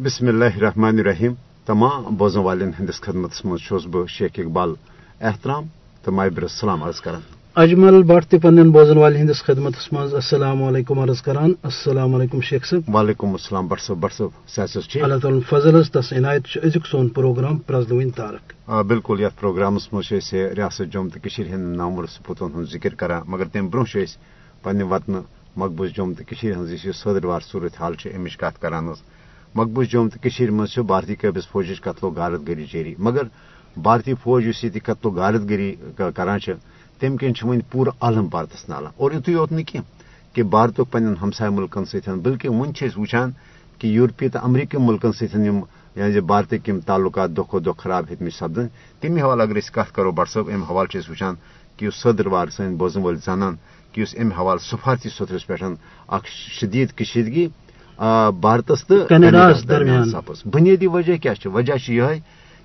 بسم اللہ الرحمن الرحیم تمام بوزن والن ہندس خدمت مز بہ شیخ اقبال احترام تو مابر السلام عرض کران اجمل بٹ پنن بوزن والن ہندس خدمت مز السلام علیکم عرض کران السلام علیکم شیخ صاحب وعلیکم السلام بٹ صاحب بٹ صاحب چھ اللہ تعالیٰ فضل تس عنایت ازیک سون پروگرام پرزلوین تارک بالکل یتھ پروگرامس مز ریاست جوم تو ہند نامور سپوتن ہند ذکر کران مگر تم برہ پنہ وطن مقبوض جوم تو ہز صدروار صورت حال امچ کت کران مقبوض جوم تو مز بھارتی قابض فوجچ قتل و غارت گری جاری مگر بھارتی فوج اس یہ قتل و غارت گری کران تم کن ون پور عالم بھارتس نالان اور یتھ یوت نا کہ بھارت پن ہمسائے ملکن ستھ بلکہ ون وچان کہ یورپی تو امریکی ملکن ستھ یعنی بھارتک تعلقات دہ دہ خراب ہتم سپدن تمہ حوالہ اگر کت کرو بٹ صاحب ام حوالہ وچان کہ اس صدروار سن بوزن ول زانان کہ اس ام حوالہ سفارتی سترس پہ اخ شدید کشیدگی بھارتس تو درمیان۔ سپز۔ بنیادی وجہ کیا وجہ یہ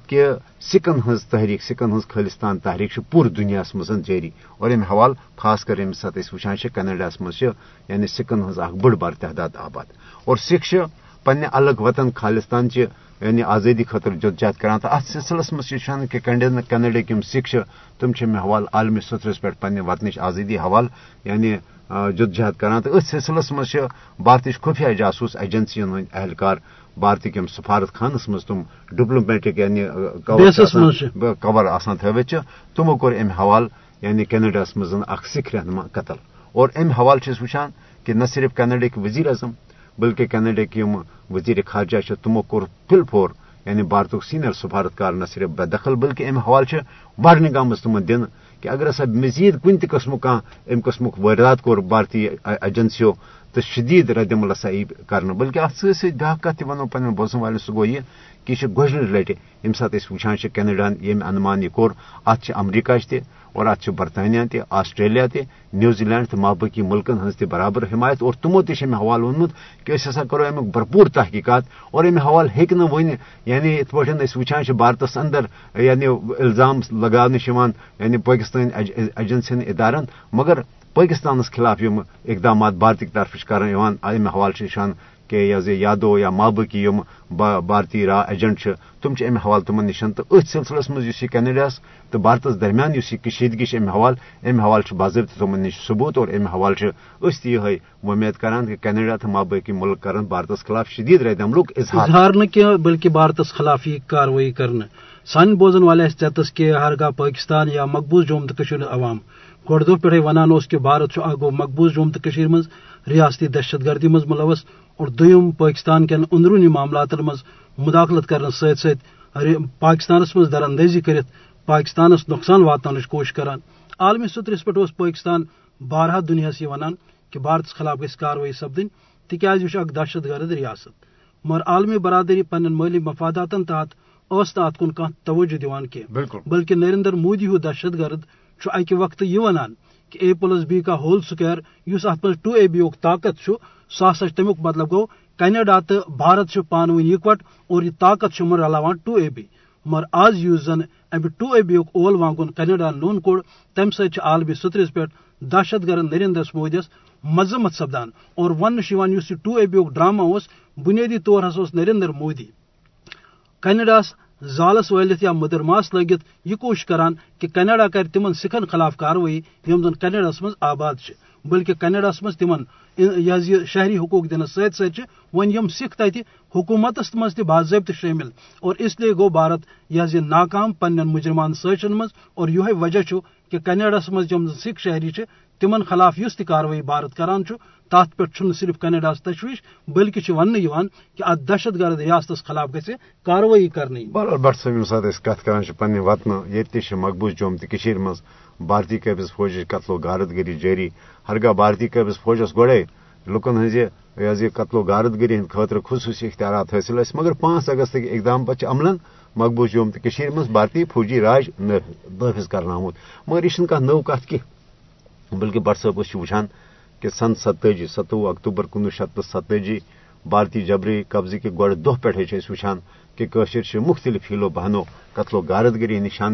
کہ سکن ہز تحریک سکن ہز خالستان تحریک پور دنیا مز جاری اور ام حوالہ خاص کر یم سات وچان کنیڈا مز یعنی سکن ہز اخ بڑ بار تعداد آباد۔ اور سکھ پنہ الگ وطن خالستان چہ یعنی آزادی خاطر جدجہد کران تو ات سلسلس مز کہ کنیڈک یم سکھ تم مے حوالہ عالمی سترس پہ پنہ وطنچ آزادی حوالہ یعنی جدجہد کران تو ات سلسلس مز بھارتچ خفیہ جاسوس ایجنسین ہند اہلکار بھارتک یم سفارت خانس مز تم ڈپلومیٹک یعنی کور آسان تھوت تمو کور ام حوالہ یعنی کینیڈاس مز اخ سکھ رہنما قتل. اور ام حوالہ وچان کہ نہ صرف کینیڈک وزیر اعظم بلکہ کینیڈک یم وزیر خارجہ تمو کور فل فور یعنی بھارتک سینئر سفارتکار نہ صرف بے دخل بلکہ ام حوالہ وارننگ آمت تمن دن کہ اگر ہسا مزید کن تہ قسم کھانا ام قسم واردات کور بھارتی ایجنسیو تو شدید رد عمل ہسا کر بلکہ ات سی بیاا کت ونو پن بوزن والن سہ گو یہ کہ یہ گوجر لٹہ یم سات وچان کینیڈا یم انمان یہ کور ات امریکہ تہ اور ات برطانیہ تہ آسٹریلیا تہ نیوزی لینڈ تو مابقی ملکن ہز تہ برابر حمایت اور تمو تہ حوالہ وونمت کہ اس ہسا کرو امیک بھرپور تحقیقات اور امہ حوالہ ہیک نا ون یعنی ات پٲٹھۍ أسۍ بھارتس اندر یعنی الزام لگاونہٕ یِوان یعنی پٲکِستٲنۍ ایجنسین ادارن، مگر پاکستانس خلاف یم اقدامات بھارتک طرف کران امہ حوالہ وچان کہ یہ یادو یا مابقی یم بھارتی را ایجنٹ تم امہ حوالہ تمن نشن تو ات سلسلس مز یہ کینیڈاس تو بھارتس درمیان اس کشیدگی امہ حوالہ امہ حوالہ باضابطہ تمن نش ثبوت اور امہ حوالہ اس یہ ومید کران کہ کینیڈا تو مابقی ملک کرن بھارتس خلاف شدید رد عملک اظہار۔ نہ بلکہ بھارتس خلاف یہ کاروائی کرنا سان بوزن والے چتس کہ ہرگاہ پاکستان یا مقبوض جوم تو عوام گۄڈٕ دۄہ پٮ۪ٹھے ونان کہ بھارت اگو مقبوض جوم تو مز ریاستی دہشت گردی مز ملوث۔ اور دویم پاکستان کن اندرونی معاملات مز مداخلت کرنے ست ست پاکستانس مز در اندازی کرت پاکستانس نقصان واتن کوشش کران۔ عالمی سترس پہ پاکستان بارہا دنیاس یہ ونان کہ بھارتس خلاف گھس کاروی سپدن تکیاز یہ اک دہشت گرد ریاست۔ مگر عالمی برادری پن مالی مفاداتن تحت اس ات کن کھانا توجہ دان کی بلکہ نریندر مودی ہو دہشت گرد اکہ وقت یہ ونان کہ اے پلس بی کا ہول سکوائر اس ات ٹو اے بی طاقت سہ ہسا تمیک مطلب گو کینیڈا تو بھارت پان ون اکوٹ اور یہ طاقت رلاوان ٹو اے بی۔ مگر آز یس زن امہ ٹو اے بی اول وانگن کینیڈا لون کوڑ، تمہ سۭتۍ عالمی سطرس پہ دہشت گرد نریندر مودیس مذمت سپدان۔ اور ون یہ ٹو اے بی ڈرامہ اس بنیادی طور ہسا نریندر مودی۔ کینیڈاس زالس ولت یا مدر ماس لگت، یہ کوش کران کہ کینیڈا کر تمن سکھن خلاف کاروی یم زن کینیڈا مز آباد بلکہ کینیڈاس مز تمن یہ شہری حقوق دنس ست ست ون یم سکھ تتہ حکومتس مز تہ باضابطہ شامل۔ اور اس لیے گو بھارت یہ ناکام پنن مجرمان سچن مز، اور یہ وجہ کہ کینیڈاس مز یم سکھ شہری تمن خلاف اس تاروائی بھارت کران تات پہ صرف کینیڈاس تشویش، بلکہ ون کہ ات دہشت گرد ریاست خلاف گھس کاروی کرنی برابر بٹ صاحب سات کت کران پنہ وطن یہ مقبوض جوم تو مز بھارتی قابض فوج قتل و غارت گری جاری ہرگاہ بھارتی قابض فوجس گوڑے لکن ہز یہ قتل و غارت گری ہند خاطر خصوصی اختیارات حاصل مگر پانچ اگست اقدام پتہ عملن مقبوض جوم تو مز بھارتی فوجی راج نافذ کرنا آمت۔ مگر یہ کھانا نو کت کی بلکہ بٹ صاحب وچان کہ سن ستجی ستوہ اکتوبر کنوہ شیت تو ستجی بھارتی جبری قبضہ کے گوڑ دہ پہ وچان کہ کشر مختلف ہیلو بہانو، قتل و غارت گری نشان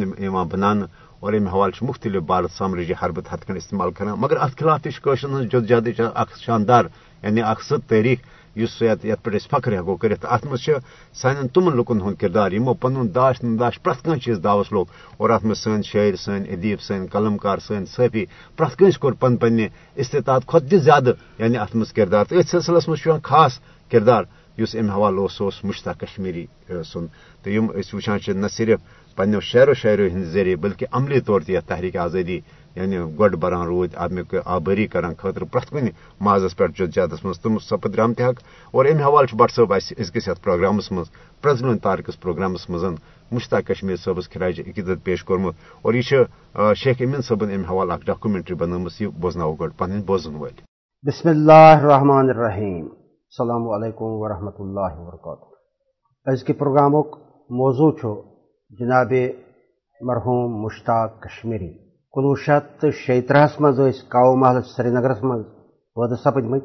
بنانے اور امہ حوالہ مختلف بھارت سامراجی حربت ہتھ کن استعمال کران۔ مگر ات خلاف تشن جد جہد اخ شاندار یعنی اخ سہ تحریک اس یت یت پہ فخر ہیکو کرت ات مز سان تمن لکن ہند کردار۔ یمو پن داش نداش پریت کھانا چیز دعوس لوگ۔ اور ات مز سن شاعر سن ادیب سن قلمکار سن صحفی پریت کنس کور پن پنہ استطاعت کھت تہ زیادہ یعنی ات مز کردار۔ تو ات سلسلس مز خاص کردار اس ام حوالہ اس مشتاق کشمیری سن تو یم وچان نہ صرف پنو شعر و شاعری ہند ذریعے بلکہ عملی طور تہ تحریک آزادی یعنی گۄڈ بران روٗدۍ امیُک آبٲری کران خٲطرٕ پرٛٮ۪تھ کُنہِ مازس پٮ۪ٹھ جدجہدس منٛز، تِم سپد درامتہِ حق۔ اور امہِ حوالہٕ چھُ بٹ صٲب اَسہِ أزکِس یتھ پروگرامس منٛز پرزلن تارکس پروگرامس منٛز مشتاق کشمیٖر صٲبس خراج عقیدت پیش کوٚرمُت۔ اور یہِ چھُ شیخ امین صٲبن امہِ حوالہٕ اکھ ڈاکومنٹری بنٲومٕژ، یہِ بوزناوو گۄڈٕ، پنٕنۍ بوزن وٲلۍ۔ بسم اللہ الرحمن الرحیم۔ السلام علیکم ورحمۃ اللہ وبرکاتہ۔ أزکہِ پروگرامُک موضوع چھُ جناب مرحوم مشتاق کشمیری۔ کنوہ شیت تو شیترہس مز کاو محل سری نگرس مز۔ پید سپدمت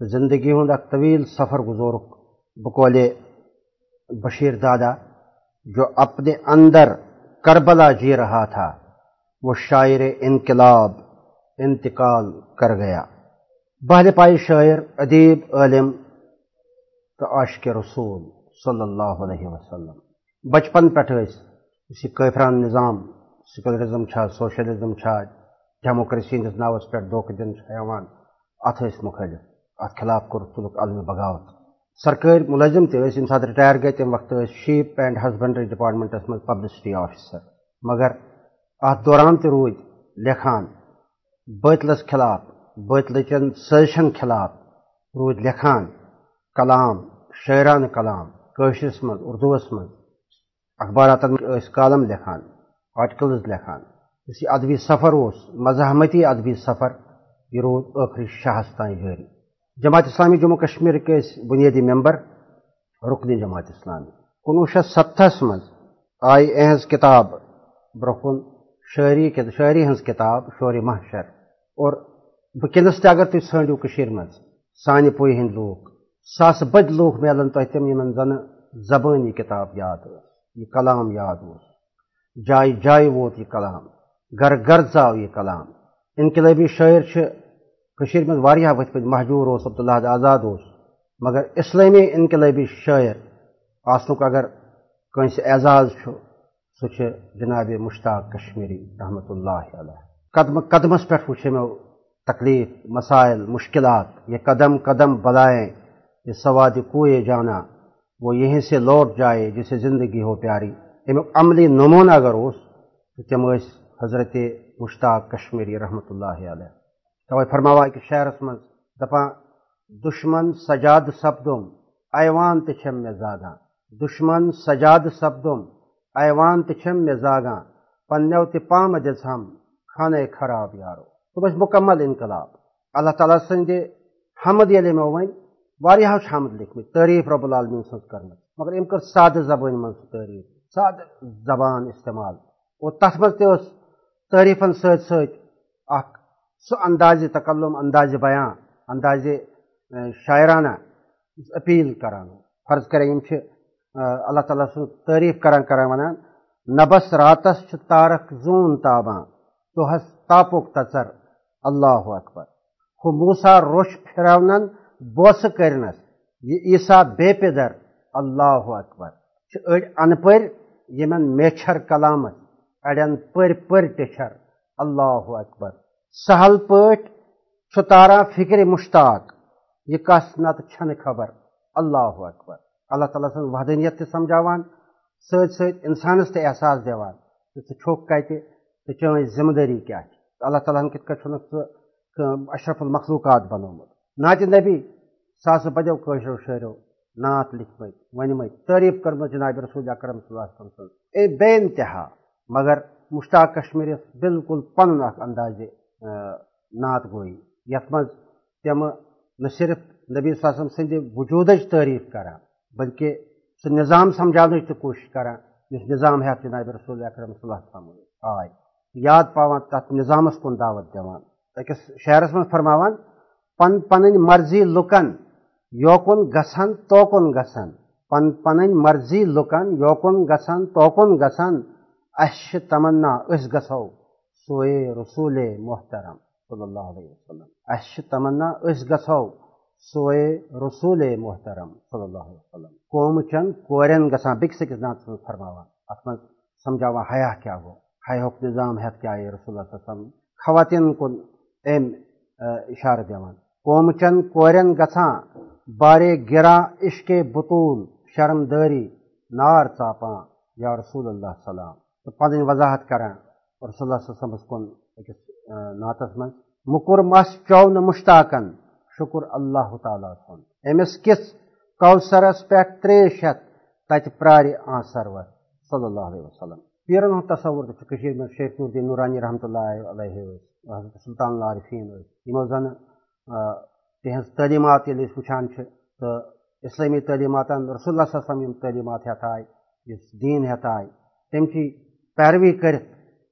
زندگی ہند اک طویل سفر گزورک بقول بشیر دادا، جو اپنے اندر کربلا جی رہا تھا، وہ شاعر انقلاب، انتقال کر گیا۔ بہل پائی شاعر، ادیب، عالم، تو عاشق رسول صلی اللہ علیہ وسلم۔ بچپن پہ قیفران نظام۔ سیکولرزم سوشلزم ڈیموکریسی ہندس ناوس پہ دھوکہ دن ات مخالف ات خلاف کور تلک علم بغاوت۔ سرکاری ملازم تم سات رٹائر گئی تم وقت شیپ اینڈ ہسبنڈری ڈپارٹمنٹس من پبلسٹی آفیسر۔ مگر ات دوران تہ رود لکھان بتلس خلاف بتلچن سازشن خلاف رود لکھان، کلام شاعرانہ کلام قشرس من اردوس من، اخبارات کالم لکھان۔ آرٹکلز لکھان اس یہ ادبی سفر اس مزاحمتی ادبی سفر یہ روز ٲخری شاہس تان جاری جماعت اسلامی جموں کشمیر کے بنیادی ممبر رکن جماعت اسلامی۔ کنوہ شیت ستس مز آئی اہز کتاب برکن شاعری شاعری ہز کتاب شور محشر۔ اور ونکس تہ اگر تھی ژھانڈو مز سانہ پوی ہند لوگ ساس بد لوگ ملن تہ تم یمن زن زبانی کتاب یاد۔ یہ کلام یاد اس جائے جائے ووت یہ کلام، گر گر ژاو یہ کلام۔ انقلابی شاعر من واریاہ وتھ پتہ محجور اس عبداللہ آزاد اس مگر اسلامی انقلابی شاعر آسنک اگر کنس اعزاز سہ جناب مشتاق کشمیری رحمۃ اللہ علیہ۔ قدم، قدمس پہ وچ مو تکلیف، مسائل، مشکلات، یہ قدم قدم بلائیں، یہ سواد کوئے جانا، وہ یہیں سے لوٹ جائے جسے زندگی ہو پیاری۔ امیک عملی نمونہ اگر اس تم حضرت مشتاق کشمیری رحمۃ اللہ علیہ توائے فرماوا کہ شہرس من دپان دشمن سجاد سپدم، ایوان تم میں زاگان دشمن سجاد سپدم، ایوان تم میں زاگان پنو تہ پام دس ہم خانہ خراب یارو۔ تو مکمل انقلاب۔ اللہ تعالیٰ سند حمد یل مو ون واریاہو حمد لکھمت۔ تعریف رب العالمین سن کر مگر ام کر سادہ زبان من تعریف۔ ساد زبان استعمال۔ اور تر مز تعریفن ست سہ انداز تکلم، انداز بیان، انداز شاعرانہ اپیل کران۔ فرض کریں اللہ تعالیٰ سن تعریف کران کران ونان نبس راتس تارک زون تابان۔ دہس تاپک تچر اللہ اکبر۔ ہو موسا روش پھرونن بوس کرنس۔ یہ عیسا بے پدر۔ اللہ اکبر۔ اڑ ان پڑ یمن میچھر کلامت، اڑین پر پر ٹچھر اللہ اکبر۔ سہل پٹ تارا فکر مشتاق۔ یہ کس نت چھن خبر؟ اللہ اکبر۔ اللہ تعالیٰ سن وحدانیت تہ سمجھاوان ست ست انسانس تہ احساس دیوان۔ ژٕ چھوکھ کتہِ تہٕ چٲنۍ ذمہ دٲری کیٛاہ چھِ اللہ تعالیٰ ہن کِتھ کٔنۍ ژٕ اشرف المخلوقات بنومُت ناتہِ نبی ساسہٕ بَدیو کٲشرو شٲعرو نعت لکھمت، ونمت، تعریف کرم جناب رسول اکرم صلی اللہ علیہ وسلم۔ اے بے انتہا، مگر مشتاق کشمیر بالکل پن اخ انداز نعت گوئی۔ یت مز تم نہ صرف نبی صلی اللہ علیہ وسلم سند وجود تعریف کران بلکہ سہ نظام سمجھان تہ کوشش کران اس نظام ہے جناب رسول اکرم صلی اللہ علیہ وسلم۔ آئے، یاد پاوان تک نظامس کن دعوت دیوان اکس شہرس من فرماوان، پن پن مرضی لکن یوکن گسان توکن گسان پن پن مرضی لکن یوکن گسان توکن گسان اش تمنا اس گسو سوئے رسول محترم صلی اللہ علیہ وسلم اش تمنا اس گسو سوئے رسول محترم صلی اللہ علیہ وسلم قوم چن کورین گسان بکس أکس نات فرماوان اتھ من سمجھاوان حیا کیا گو حیاہک نظام ہیت کیا ہے رسول اللہ اللہ علیہ وسلم خواتین کن ایم اشارہ دیوان قوم چن کورین گسان بارے گرا عشق بطول شرم داری نار ژاپان یا رسول اللہ سلام۔ تو پن وضاحت کران رسول اللہ صلی کن أکس ناتس من مکر مس چو مشتاقن شکر اللہ تعالیٰ سن۔ امس کس کوثرس پہ تریش ہتھ تت پرار آ سرور صلی اللہ علیہ وسلم۔ پیرن ہند تصور تو میں شیخ نور الدین نورانی رحمۃ اللہ علیہ حضرت سلطان العارفین زن تہذ تعلیمات یل وچان تو اسلامی تعلیمات رسول اللہ صلی اللہ علیہ وسلم تعلیمات ہتھ آئی اس دین ہتھ آئی تم کی پیروی کرت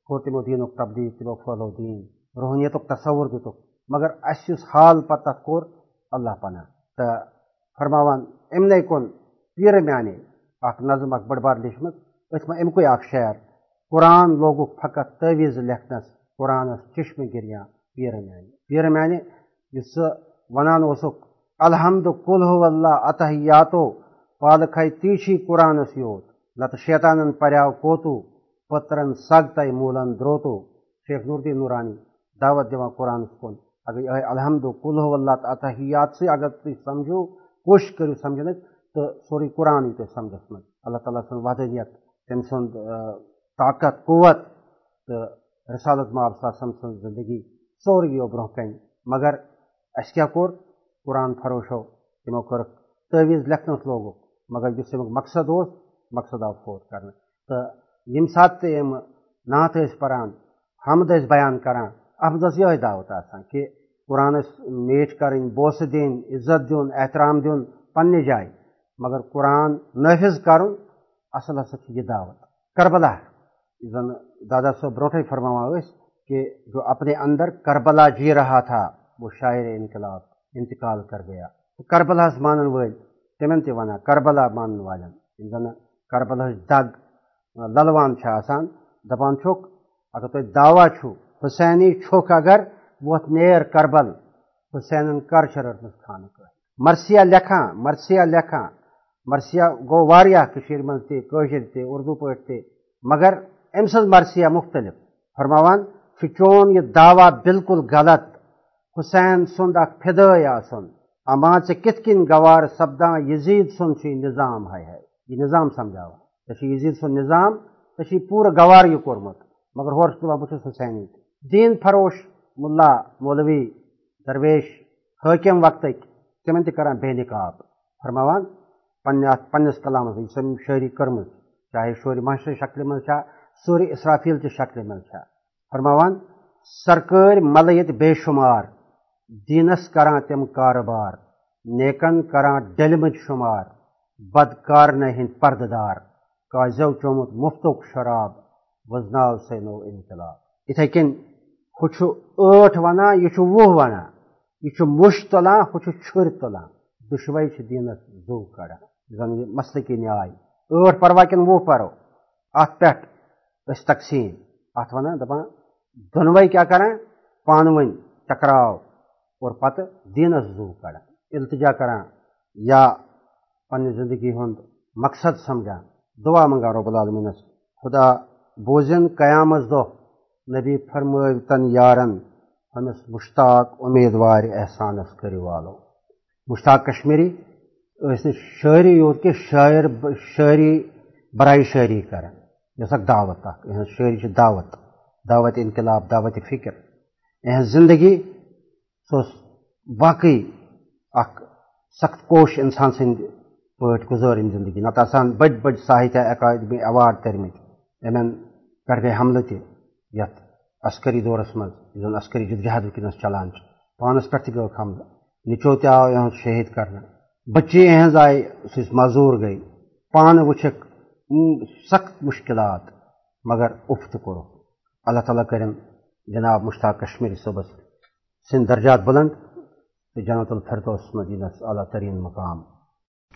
کور تمو دینک تبدیل تمو پھہلو دین روحانیتک تصور دتک مگر اس حال پتہ کور، اللہ پناہ۔ تو فرماوان امن کن پیر میانے اخ نظم اخ بڑ بار لیچمت ات میں امکے اخ شعر۔ قرآن لوگ فقط تعویز لکھنس قرآن چشم گریا پیر میانے۔ پیر میانے اس ونان اسک الحمد کل ہو اللہ، اتحیاتو، پالکھائی تیشی قرآن یوت نت شیطانن پریاو کوتو، پترن سگتائی مولن دروتو. شیخ نوردین نورانی، دعوت دیوان قرآن کن اگر یہ الحمد کل ہو اللہ، اتحیات سے اگر تھی سمجھو، کوشش کرو سمجھنے تو سوری قرآن تھی سمجھس من اللہ تعالیٰ سن وحدانیت تم سن طاقت، قوت، تو رسالت ماب سم سن زندگی سوری گیو برہ کن مگر اس کیا کور قرآن فروشو تمو کر تعویز لکھنس لوگو مگر جس امیک مقصد اس مقصد آو فوت کرنے تو یم سات یم نعت پران حمد بیان کران افضل یہ دعوت آسان کہ قرآنس میٹ کریں بوس دین عزت دن احترام دن پنہ جائے مگر قرآن نافذ کرن اصل ہسا یہ دعوت کربلا زن دادا صاحب بروٹے فرماوا کہ جو اپنے اندر کربلا جی رہا تھا وہ شاعر انقلاب انتقال کر گیا۔ کربلا مانن ول تمن تہ ونان کربلا مانن والن۔ زن کربلا دگ للوان آسان۔ دپان چھوک، اگر تھی دعوی چھو، حسینی چھوک اگر، ووت نیر کربل حسین کر چھ خانہ مرثیہ لکھان مرثیہ لکھان مرثیہ گو واریاہ کشیر من تہ اردو تہ مگر ام سز مرثیہ مختلف۔ فرماوان چون یہ دعوی بالکل غلط۔ حسین سند اخ فدائی آسن اما ژے کت کن گوار سپدان یزید سن چھ نظام ہے ہے یہ نظام سمجھاوا ژے یزید سن نظام ژے پورٕ گوار یہ کورمت مگر ہور دپان بہٕ چھُس دین فروش، ملا، مولوی، درویش، حاکم وقتک تمن تہ کران بے نقاب۔ فرماوان پنس کلامس یہ شاعری کرم چاہے شور معاشر شکل من سوری اسرافیل چہ شکل من فرماوان، سرکار ملیت بے شمار۔ دینس کران تم کاربار نیکن کران ڈلمت شمار بدکارن ہند پرددار کازو چومت مفتک شراب، وزناو سے نو انقلاب۔ اتھے کن ہٹ ونان یہ وہ ونان یہ مش تلان ہو چھر تلان دشوئی دینس زو کڑان زن یہ مسلہ کی نیاے ٹھ پروا کن وہ پرو۔ ات پہ تقسیم۔ ات ونان دپان دونوے کیا کران پان ون ٹکراو اور پتہ دینس زو کڑان التجا کران، یا پنہ زندگی ہند مقصد سمجھان۔ دعا منگا رب العالمینس خدا بوزن قیامت دہ نبی فرمتن یارن ہمس مشتاق امیدوار احسانس کرو والو۔ مشتاق کشمیری، اس شاعری یوت کہ شاعر شاعری برائے شاعری کران۔ یہ اک دعوت اخ شاعری دعوت دعوت انقلاب، دعوت فکر۔ یہ زندگی سو واقعی اخ سخت کوش انسان سند پٹ گزارن زندگی۔ نت آسان بڑ بڑ ساہتیہ اکادمی ایوارڈ کرمت ان پہ گئی حملہ تہ یت عسکری دورس من زن عسکری جدجہد ونکس چلان پانس پہ تہ گوک حملہ۔ نچو تہ آو یہ شہید کرنا۔ بچے اہز آئے سس معذور گئی۔ پان وچھک سخت مشکلات مگر اف تہ کور اللہ تعالیٰ کرن جناب مشتاق کشمیری صبح سن درجات بلند تو جنت الفردوس مدینس اعلیٰ ترین مقام.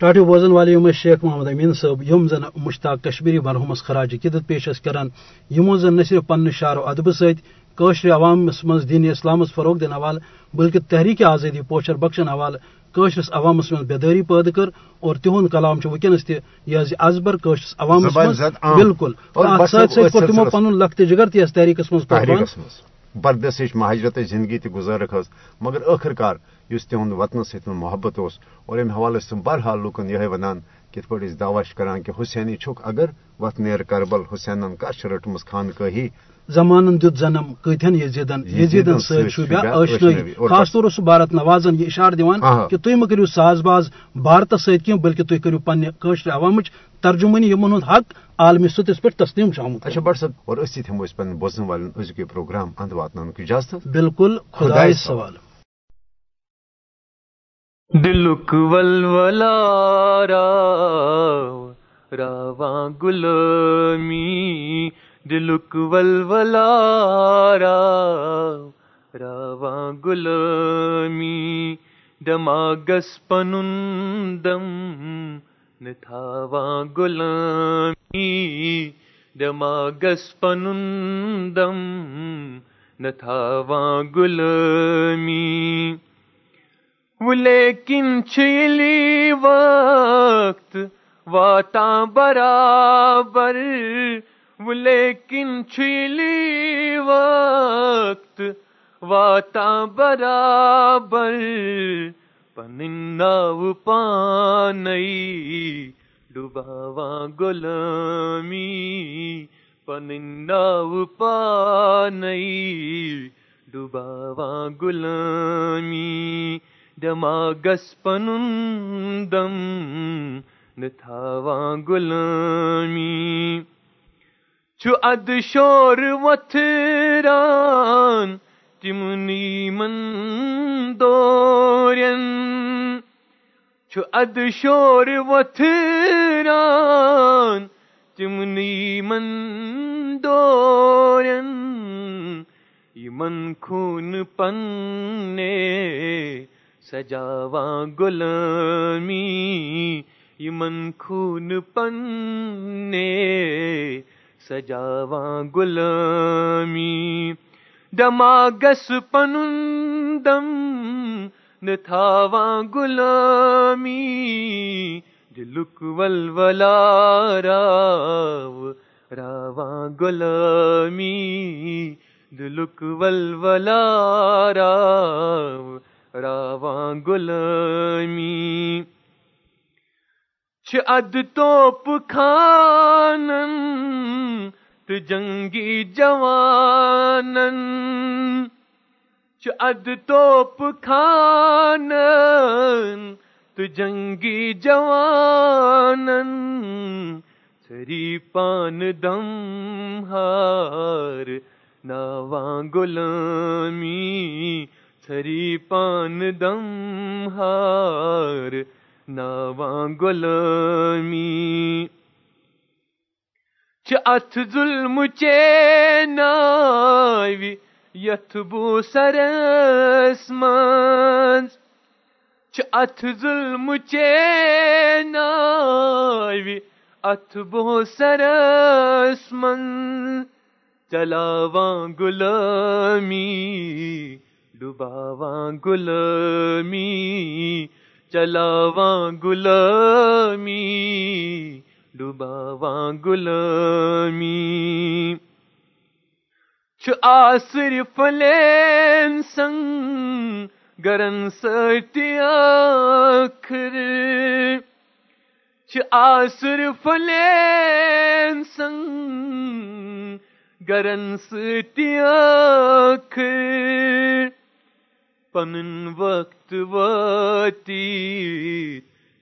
ٹاٹو بوزن والے یم شیخ محمد امین صاحب یم زن مشتاق کشمیری مرحومس خراج قدت پیش کران یمو زن نہ صرف پنہ شعر و ادب ستر عوامس مز دین اسلامس فروغ دن حوالہ بلکہ تحریک آزادی پوچھر بخشن حوالہ قشرس عوامس من بیداری پید کر اور تہد کلام ونکس تہ ازبر قشرس عوامس من. بالکل. تمو پن لخت جگر من تحریکس مز بردش مہاجرت زندگی تہ گزارک حظ مگر ٲخر کار یس تہد وطنس سۭتۍ محبت اوس، اور امہ حوالہ ٲسۍ تِم بہرحال لوٗکن یہے ونان کِتھ پٲٹھۍ أسۍ دعوا چھِ کران کہ حسینی چھُکھ اگر وتھ نیر کربل حسینن کر چھِ رٔٹمٕژ خانقٲہی زمانن دیت جنم کتن یزیدن یزیدن ست شوبیا خاص. طور اوس بھارت نوازن یہ اشارہ دِوان آہا. کہ تُہۍ مہ کٔرِو ساز باز بھارتس سۭتۍ کینٛہہ بلکہ تُہۍ کٔرِو پننہِ کٲشرِ عوامٕچ ترجمٲنی یِمن ہُنٛد حق عالمی سطحس پٮ۪ٹھ تسلیم آمُت اچھا بٹ اور أسۍ پنٕنۍ بوزن یہِ پروگرام انٛد واتناونُک اجازت بالکل خدایس سوال. سوال دلک ولولا راو راواں غلامی دلک ولولا راو راواں غلامی دماغس پنن دم نتھاواں غلامی دماغس پنن دم نتھاواں غلامی لیکن چھلی وقت، واتا برابر لیکن چھلی وقت واتا برابر پنناو پانئی ڈباواں غلامی پنناو پانئی ڈباواں غلامی دماغس پنن دم نتھاواں غلامی چھُ اد شور وتھران تمنی من دورین۔ چھُ اد شور وتھران تمنی من دورین۔ یمن خون پنے سجاواں غلامی یمن خون پنے سجاواں غلامی دماغس پنن دم نتھاواں غلامی دلک ولولا راو راواں غلامی دلک ولولا راو راواں غلامی اد توپ خانن تو جنگی جوانن۔ چھ اد توپ خانن تو جنگی جوانن۔ سری پان دم ہار ناواں غلامی سری پان دم ہار ناواں غلامی چھ اتھ ظلم چے ناوی یتھ بو سرس منز چھ اتھ ظلم چے ناوی اتھ بو سرس منز چلاواں غلامی ڈباواں غلامی چلاواں غلامی، ڈباواں غلامی۔ چھ آسر فلین سنگ، گرن ستی آخر۔ چھ آسر فلین سنگ، گرن ستی آخر۔ پنن وقت واتی،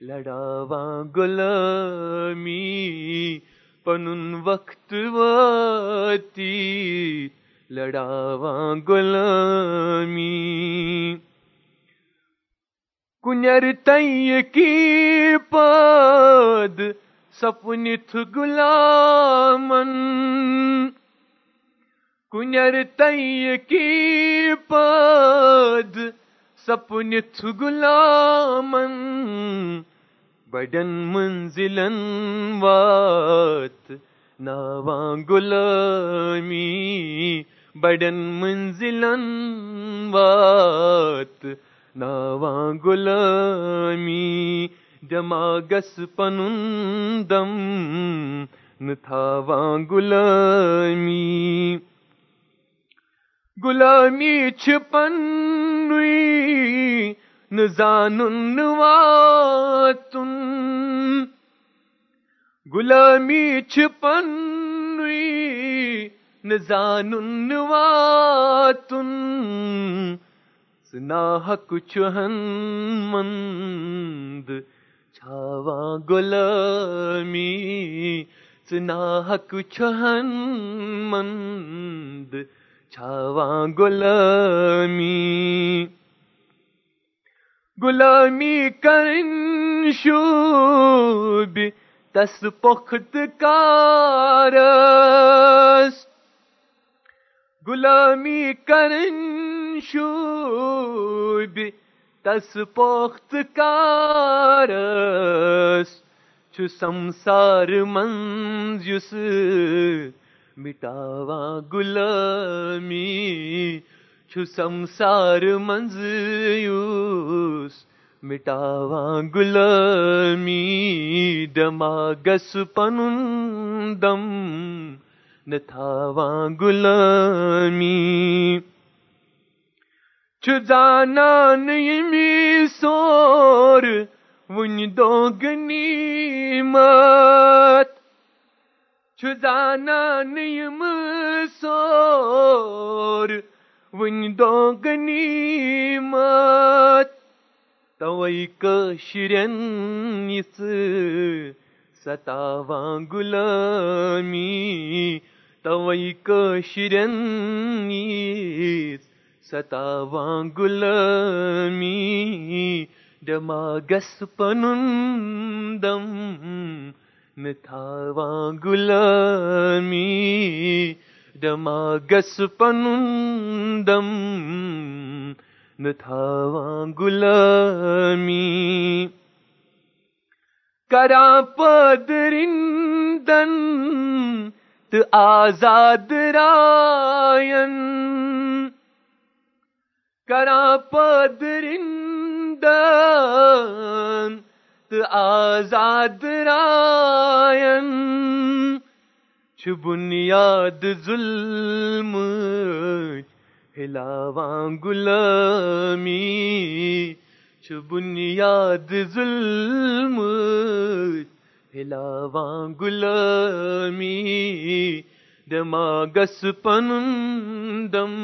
لڑاواں غلامی، پنن وقت واتی، لڑاواں غلامی۔ کنر تئی کی پاد سپنت غلامن۔ کنر تئی کی پاد سپنت غلامن بڑن منزلن وات ناواں غلامی بڑن منزلن وات ناواں غلامی دماغس پنن دم نتھاواں غلامی غلامی چھپن نزان واتن غلامی چھپن نزان واتن سنا حق چہن مند چھاواں غلامی. سنا حق چہن مند چھاواں غلامی غلامی کرن شوب تس پخت کارس۔ غلامی کرن شوب تس پخت کارس۔ چھ سمسار منز یس مٹاواں غلامی چھ سمسار منز یوس مٹاواں غلامی دماغس پنن دم نتھاواں غلامی چھ زانان یمی سور ون دو غنیمت چھزانان یم سور ون دو غنیمت توئی کشرین اس ستاواں غلامی توئی کشرین اس ستاواں غلامی دماغس پنن دم نتھاواں غلامی دماغس پنن دم نتھاواں غلامی کرا پدرندن، تو آزاد رائن۔ کرا پدرندن آزاد رائن چھ بنیاد ظلم، ہلاواں غلامی چھ بنیاد ظلم، ہلاواں غلامی، دماغس پنن دم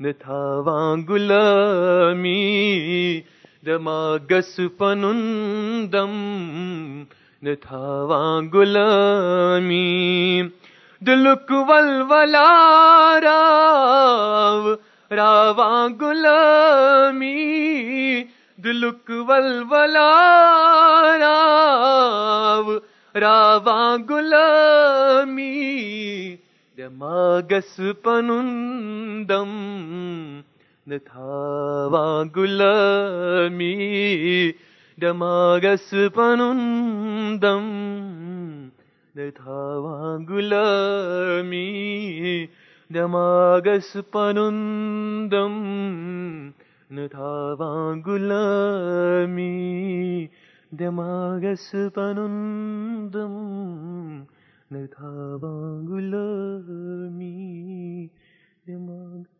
نتھاواں غلامی دماغس پنن نتھاواں غلامی دلک ولولا راو راواں غلامی دلک ولولا راو راواں غلامی دماغس پنن دم نتھاواں غلامی دماغس پنن دم غلامی دماغس پنن دم نتھاواں غلامی دماغس پنن دم نتھاواں غلامی دماغ